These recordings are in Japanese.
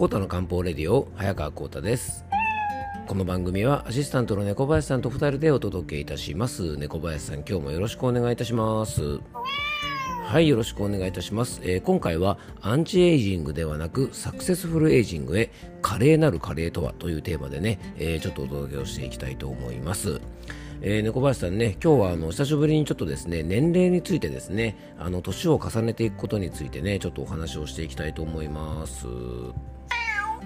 コータの漢方レディオ早川コータです。この番組はアシスタントの猫林さんと2人でお届けいたします。猫林さん今日もよろしくお願いいたします。はいよろしくお願いいたします、えー、今回はアンチエイジングではなくサクセスフルエイジングへ華麗なる加齢とはというテーマでね、えー、ちょっとお届けをしていきたいと思います。えー、猫林さんね、今日はあの久しぶりにちょっとですね、年齢についてですね、あの年を重ねていくことについてね、ちょっとお話をしていきたいと思います。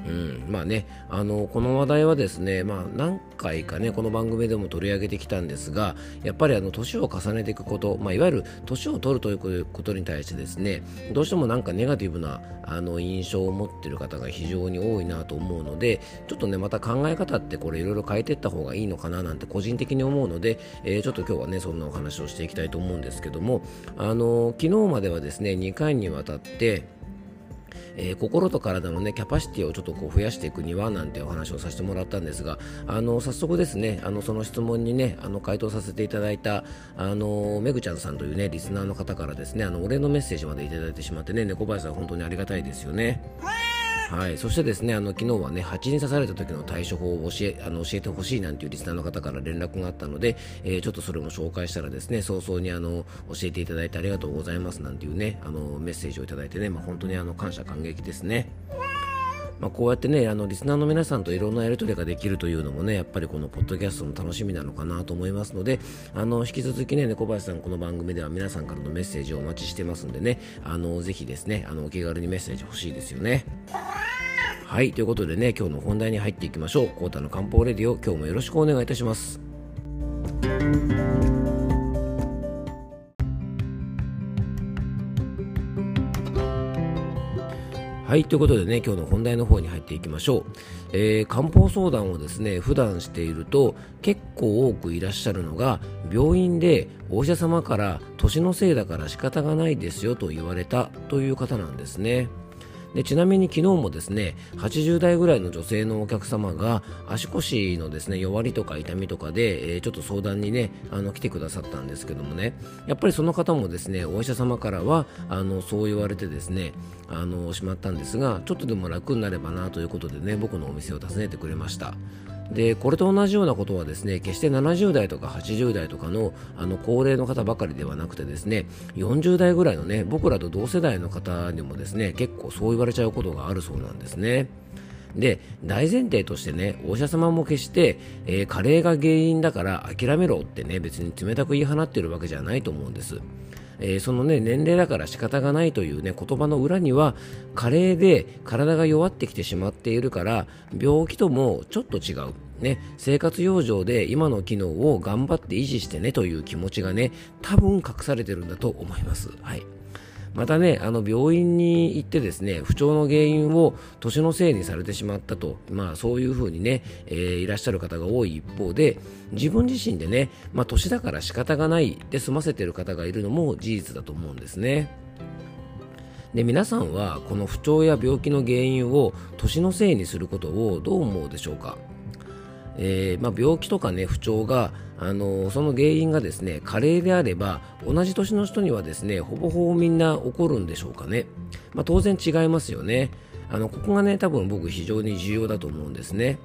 うん、まあね、あのこの話題はですね、まあ、何回かねこの番組でも取り上げてきたんですがやっぱりあの年を重ねていくこと、まあ、いわゆる年を取るということに対してですねどうしてもなんかネガティブなあの印象を持っている方が非常に多いなと思うのでちょっとねまた考え方ってこれいろいろ変えていった方がいいのかななんて個人的に思うので、えー、ちょっと今日はねそんなお話をしていきたいと思うんですけどもあの昨日まではですね2回にわたってえー、心と体のねキャパシティをちょっとこう増やしていくにはなんてお話をさせてもらったんですがあの早速ですねあのその質問にねあの回答させていただいたあのめぐちゃんさんというねリスナーの方からですねあのお礼のメッセージまでいただいてしまってね猫林さん本当にありがたいですよね。はい、そしてですねあの昨日はね蜂に刺された時の対処法を教えあの教えてほしいなんていうリスナーの方から連絡があったので、えー、ちょっとそれも紹介したらですね早々にあの教えていただいてありがとうございますなんていうねあのメッセージをいただいてね、まあ、本当にあの感謝感激ですね。まあ、こうやってねあのリスナーの皆さんといろんなやり取りができるというのもねやっぱりこのポッドキャストの楽しみなのかなと思いますのであの引き続きね猫林さんこの番組では皆さんからのメッセージをお待ちしてますんでねあのぜひですねあのお気軽にメッセージ欲しいですよね。はい、ということでね、今日の本題に入っていきましょう。コータの漢方レディオ、今日もよろしくお願いいたします。はい、ということでね、今日の本題の方に入っていきましょう。えー、漢方相談をですね、普段していると結構多くいらっしゃるのが、病院でお医者様から年のせいだから仕方がないですよと言われたという方なんですね。でちなみに昨日もですね80代ぐらいの女性のお客様が足腰のですね弱りとか痛みとかで、えー、ちょっと相談にねあの来てくださったんですけどもね。やっぱりその方もですねお医者様からはあのそう言われてですねあのしまったんですがちょっとでも楽になればなということでね僕のお店を訪ねてくれました。でこれと同じようなことはですね決して70代とか80代とかのあの高齢の方ばかりではなくてですね40代ぐらいのね僕らと同世代の方にもですね結構そう言われちゃうことがあるそうなんですね。で大前提としてねお医者様も決して、えー、加齢が原因だから諦めろってね別に冷たく言い放っているわけじゃないと思うんです。えー、そのね年齢だから仕方がないというね言葉の裏には加齢で体が弱ってきてしまっているから病気ともちょっと違うね、生活養生で今の機能を頑張って維持してねという気持ちがね多分隠されてるんだと思います。はいまたね、あの病院に行ってですね、不調の原因を年のせいにされてしまったと、まあそういうふうにね、えー、いらっしゃる方が多い一方で、自分自身でね、まあ年だから仕方がないで済ませてる方がいるのも事実だと思うんですね。で皆さんはこの不調や病気の原因を年のせいにすることをどう思うでしょうか？えー、まあ、病気とか、ね、不調が、あのその原因がですね加齢であれば同じ年の人にはですねほぼほぼみんな起こるんでしょうかね、まあ、当然違いますよね。あのここがね多分僕非常に重要だと思うんですね。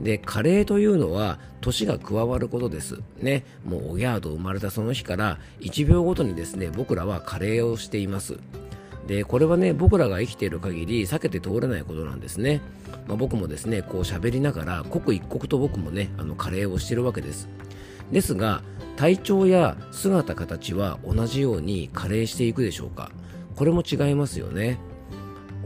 で加齢というのは年が加わることです。ね。もうおぎゃーと生まれたその日から1秒ごとにですね僕らは加齢をしています。でこれはね僕らが生きている限り避けて通れないことなんですね、まあ、僕もですねこう喋りながら刻一刻と僕もねあの加齢をしているわけです。ですが体調や姿形は同じように加齢していくでしょうか。これも違いますよね。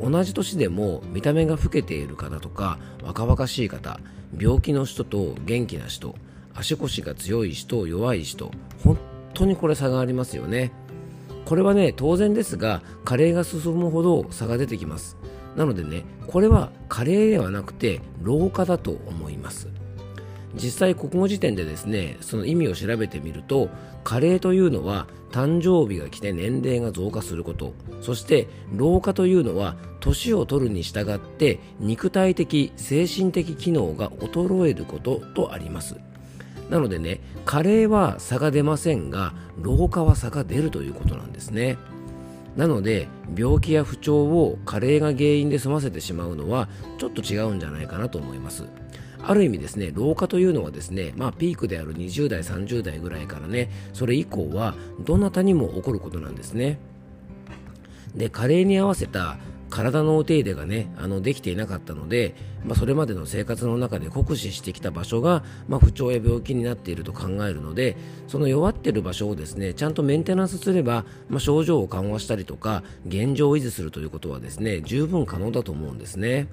同じ年でも見た目が老けている方とか若々しい方病気の人と元気な人足腰が強い人弱い人本当にこれ差がありますよね。これはね当然ですが加齢が進むほど差が出てきます。なのでねこれは加齢ではなくて老化だと思います。実際国語辞典でですねその意味を調べてみると加齢というのは誕生日が来て年齢が増加すること。そして老化というのは年を取るに従って肉体的精神的機能が衰えることとあります。なのでね加齢は差が出ませんが老化は差が出るということなんですね。なので病気や不調を加齢が原因で済ませてしまうのはちょっと違うんじゃないかなと思います。ある意味ですね老化というのはですね、まあ、ピークである20代30代ぐらいからねそれ以降はどなたにも起こることなんですね。で加齢に合わせた体のお手入れがねあのできていなかったので、まあ、それまでの生活の中で酷使してきた場所が、まあ、不調や病気になっていると考えるのでその弱っている場所をですねちゃんとメンテナンスすれば、まあ、症状を緩和したりとか現状を維持するということはですね十分可能だと思うんですね。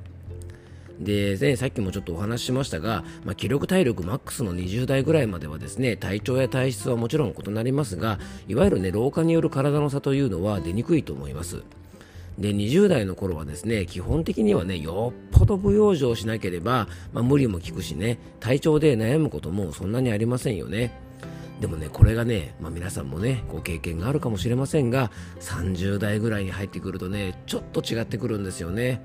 で、ね、さっきもちょっとお話ししましたが、まあ、気力体力マックスの20代ぐらいまではですね体調や体質はもちろん異なりますがいわゆる、ね、老化による体の差というのは出にくいと思います。で20代の頃はですね基本的にはねよっぽど不養生しなければ、まあ、無理も効くしね体調で悩むこともそんなにありませんよね。でもねこれがね、まあ、皆さんもねご経験があるかもしれませんが30代ぐらいに入ってくるとねちょっと違ってくるんですよね。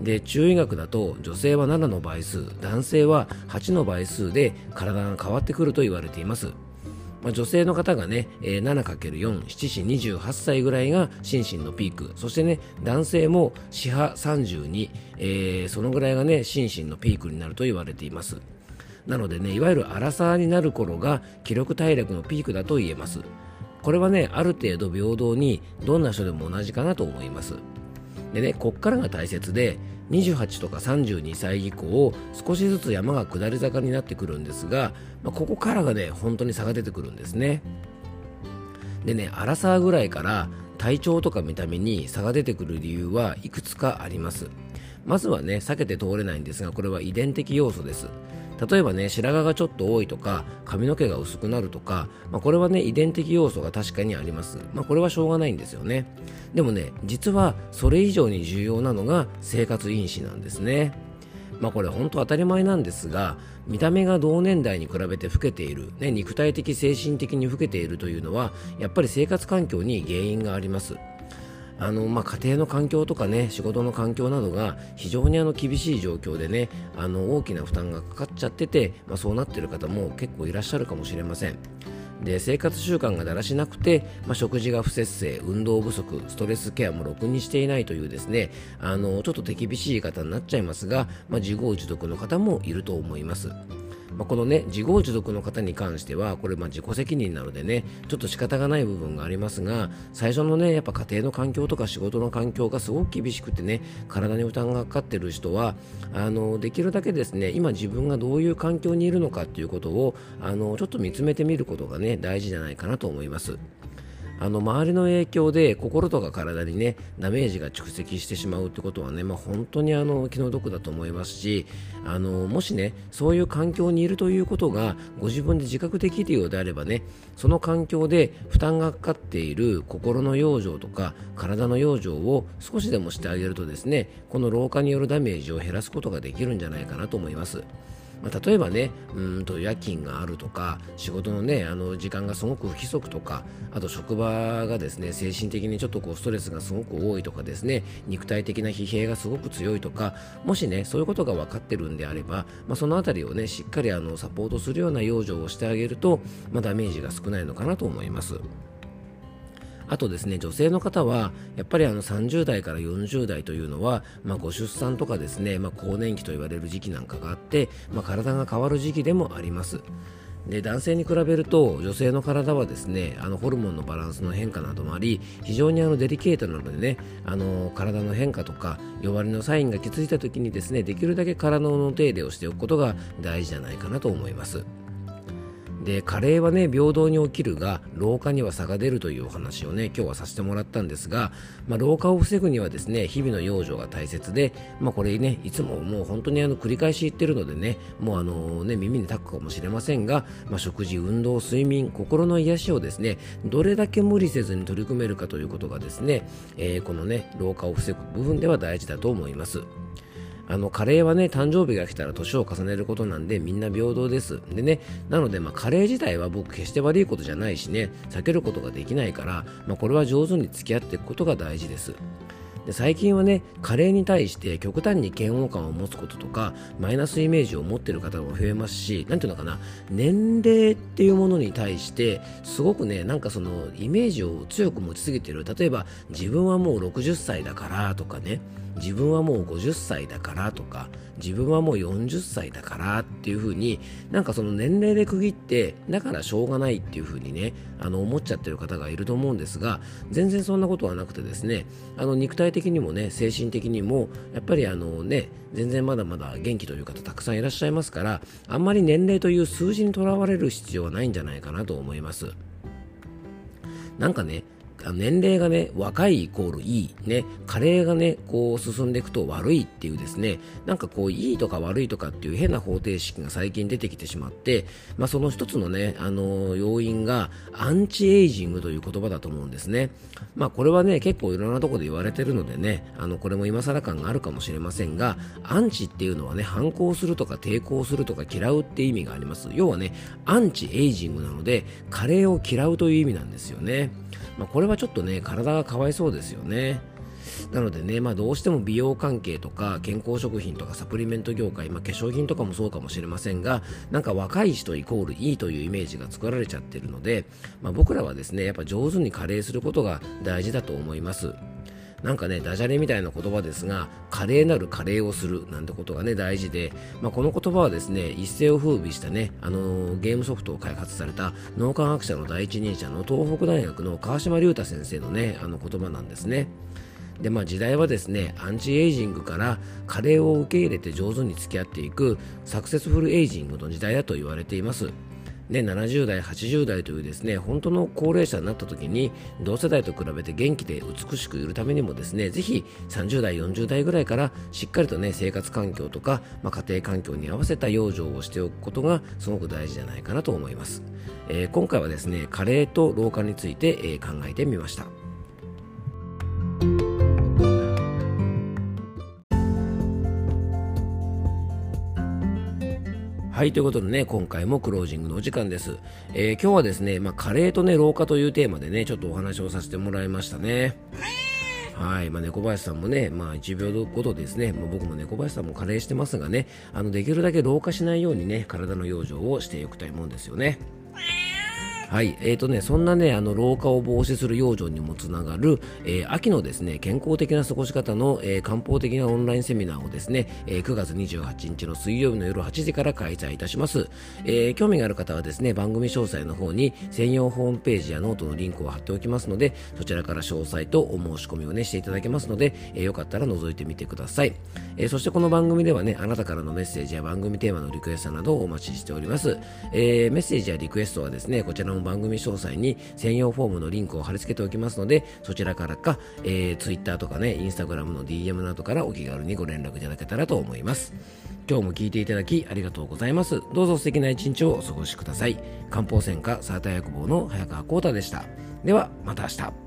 で中医学だと女性は7の倍数男性は8の倍数で体が変わってくると言われています。まあ、女性の方がね、えー、7×4、7子28歳ぐらいが心身のピーク、そしてね、男性も四波32、えー、そのぐらいがね、心身のピークになると言われています。なのでね、いわゆる荒さになる頃が気力体力のピークだと言えます。これはね、ある程度平等にどんな人でも同じかなと思います。でね、こっからが大切で、28とか32歳以降少しずつ山が下り坂になってくるんですが、まあ、ここからがね本当に差が出てくるんですね。でね荒沢ぐらいから体調とか見た目に差が出てくる理由はいくつかあります。まずはね避けて通れないんですがこれは遺伝的要素です。例えばね白髪がちょっと多いとか髪の毛が薄くなるとか、まあ、これはね遺伝的要素が確かにあります、まあ、これはしょうがないんですよね。でもね実はそれ以上に重要なのが生活因子なんですね。まあこれ本当当たり前なんですが見た目が同年代に比べて老けている、ね、肉体的精神的に老けているというのはやっぱり生活環境に原因があります。あのまあ、家庭の環境とかね仕事の環境などが非常にあの厳しい状況でねあの大きな負担がかかっちゃってて、まあ、そうなっている方も結構いらっしゃるかもしれません。で生活習慣がだらしなくて、まあ、食事が不節制運動不足ストレスケアもろくにしていないというですねあのちょっと手厳しい方になっちゃいますが、まあ、自業自得の方もいると思います。まあ、このね自業自得の方に関してはこれま自己責任なのでねちょっと仕方がない部分がありますが最初のねやっぱ家庭の環境とか仕事の環境がすごく厳しくてね体に負担がかかっている人はあのできるだけですね今自分がどういう環境にいるのかっていうことをあのちょっと見つめてみることがね大事じゃないかなと思います。あの周りの影響で心とか体にねダメージが蓄積してしまうってことはね、まあ、本当にあの気の毒だと思いますしあのもしねそういう環境にいるということがご自分で自覚できるようであればねその環境で負担がかかっている心の養生とか体の養生を少しでもしてあげるとですねこの老化によるダメージを減らすことができるんじゃないかなと思います。まあ、例えばねうんと夜勤があるとか仕事のねあの時間がすごく不規則とかあと職場がですね精神的にちょっとこうストレスがすごく多いとかですね肉体的な疲弊がすごく強いとかもしねそういうことが分かってるんであれば、まあ、その辺りをねしっかりあのサポートするような養生をしてあげると、まあ、ダメージが少ないのかなと思います。あとですね女性の方はやっぱりあの30代から40代というのは、まあ、ご出産とかですね、まあ、更年期と言われる時期なんかがあって、まあ、体が変わる時期でもあります。で男性に比べると女性の体はですねあのホルモンのバランスの変化などもあり非常にあのデリケートなのでねあの体の変化とか弱りのサインが気づいた時にですねできるだけ体の手入れをしておくことが大事じゃないかなと思います。で加齢はね平等に起きるが老化には差が出るというお話をね今日はさせてもらったんですが、まあ、老化を防ぐにはですね日々の養生が大切で、まあ、これねいつももう本当にあの繰り返し言ってるのでねもうあのね耳にたくかもしれませんが、まあ、食事運動睡眠心の癒しをですねどれだけ無理せずに取り組めるかということがですね、えー、このね老化を防ぐ部分では大事だと思います。あの、カレーはね、誕生日が来たら年を重ねることなんで、みんな平等です。でね、なので、まあ、カレー自体は僕決して悪いことじゃないしね、避けることができないから、まあ、これは上手に付き合っていくことが大事です。で最近はね加齢に対して極端に嫌悪感を持つこととかマイナスイメージを持っている方も増えますし何ていうのかな年齢っていうものに対してすごくねなんかそのイメージを強く持ちすぎてる。例えば自分はもう60歳だからとかね自分はもう50歳だからとか自分はもう40歳だからっていう風になんかその年齢で区切ってだからしょうがないっていう風にねあの思っちゃってる方がいると思うんですが全然そんなことはなくてですねあの肉体的にもね精神的にもやっぱりあのね全然まだまだ元気という方たくさんいらっしゃいますからあんまり年齢という数字にとらわれる必要はないんじゃないかなと思います。なんかね年齢がね、若いイコールいい、ね、加齢がね、こう進んでいくと悪いっていうですね、なんかこう、いいとか悪いとかっていう変な方程式が最近出てきてしまって、まあその一つのね、あの、要因がアンチエイジングという言葉だと思うんですね。まあこれはね、結構いろんなとこで言われてるのでね、あの、これも今更感があるかもしれませんが、アンチっていうのはね、反抗するとか抵抗するとか嫌うって意味があります。要はね、アンチエイジングなので、加齢を嫌うという意味なんですよね。まあ、これはちょっとね、体がかわいそうですよね。なのでね、まあ、どうしても美容関係とか健康食品とかサプリメント業界、まあ、化粧品とかもそうかもしれませんがなんか若い人イコールいいというイメージが作られちゃってるので、まあ、僕らはですねやっぱ上手に加齢することが大事だと思います。なんかね、ダジャレみたいな言葉ですが、華麗なる加齢をするなんてことがね、大事で、まあ、この言葉はですね、一世を風靡したね、あのー、ゲームソフトを開発された脳科学者の第一人者の東北大学の川島隆太先生のね、あの言葉なんですね。でまあ、時代はですねアンチエイジングから加齢を受け入れて上手に付き合っていくサクセスフルエイジングの時代だと言われています。で、70代、80代というですね本当の高齢者になった時に同世代と比べて元気で美しくいるためにもですねぜひ30代、40代ぐらいからしっかりとね生活環境とか、まあ、家庭環境に合わせた養生をしておくことがすごく大事じゃないかなと思います、えー、今回はですね加齢と老化について、えー、考えてみました。はい、ということでね、今回もクロージングのお時間です。えー、今日はですね、まあ、加齢とね、老化というテーマでね、ちょっとお話をさせてもらいましたね。はい、まあ、猫林さんもね、まあ、1秒ごとですね、まあ、僕も猫林さんも加齢してますがね、あの、できるだけ老化しないようにね、体の養生をしておきたいもんですよね。はい、えーとね、そんなね、あの老化を防止する養生にもつながる、えー、秋のですね、健康的な過ごし方の、えー、漢方的なオンラインセミナーをですね、えー、9月28日の水曜日の夜8時から開催いたします。えー、興味がある方はですね、番組詳細の方に専用ホームページやノートのリンクを貼っておきますので、そちらから詳細とお申し込みをね、していただけますので、えー、よかったら覗いてみてください。えー、そしてこの番組ではね、あなたからのメッセージや番組テーマのリクエストなどをお待ちしております。えー、メッセージやリクエストはですね、こちらの番組詳細に専用フォームのリンクを貼り付けておきますので、そちらからか、えー、Twitter とかね、Instagram の DM などからお気軽にご連絡いただけたらと思います。今日も聞いていただきありがとうございます。どうぞ素敵な一日をお過ごしください。漢方専科サーター薬房の早川浩太でした。では、また明日。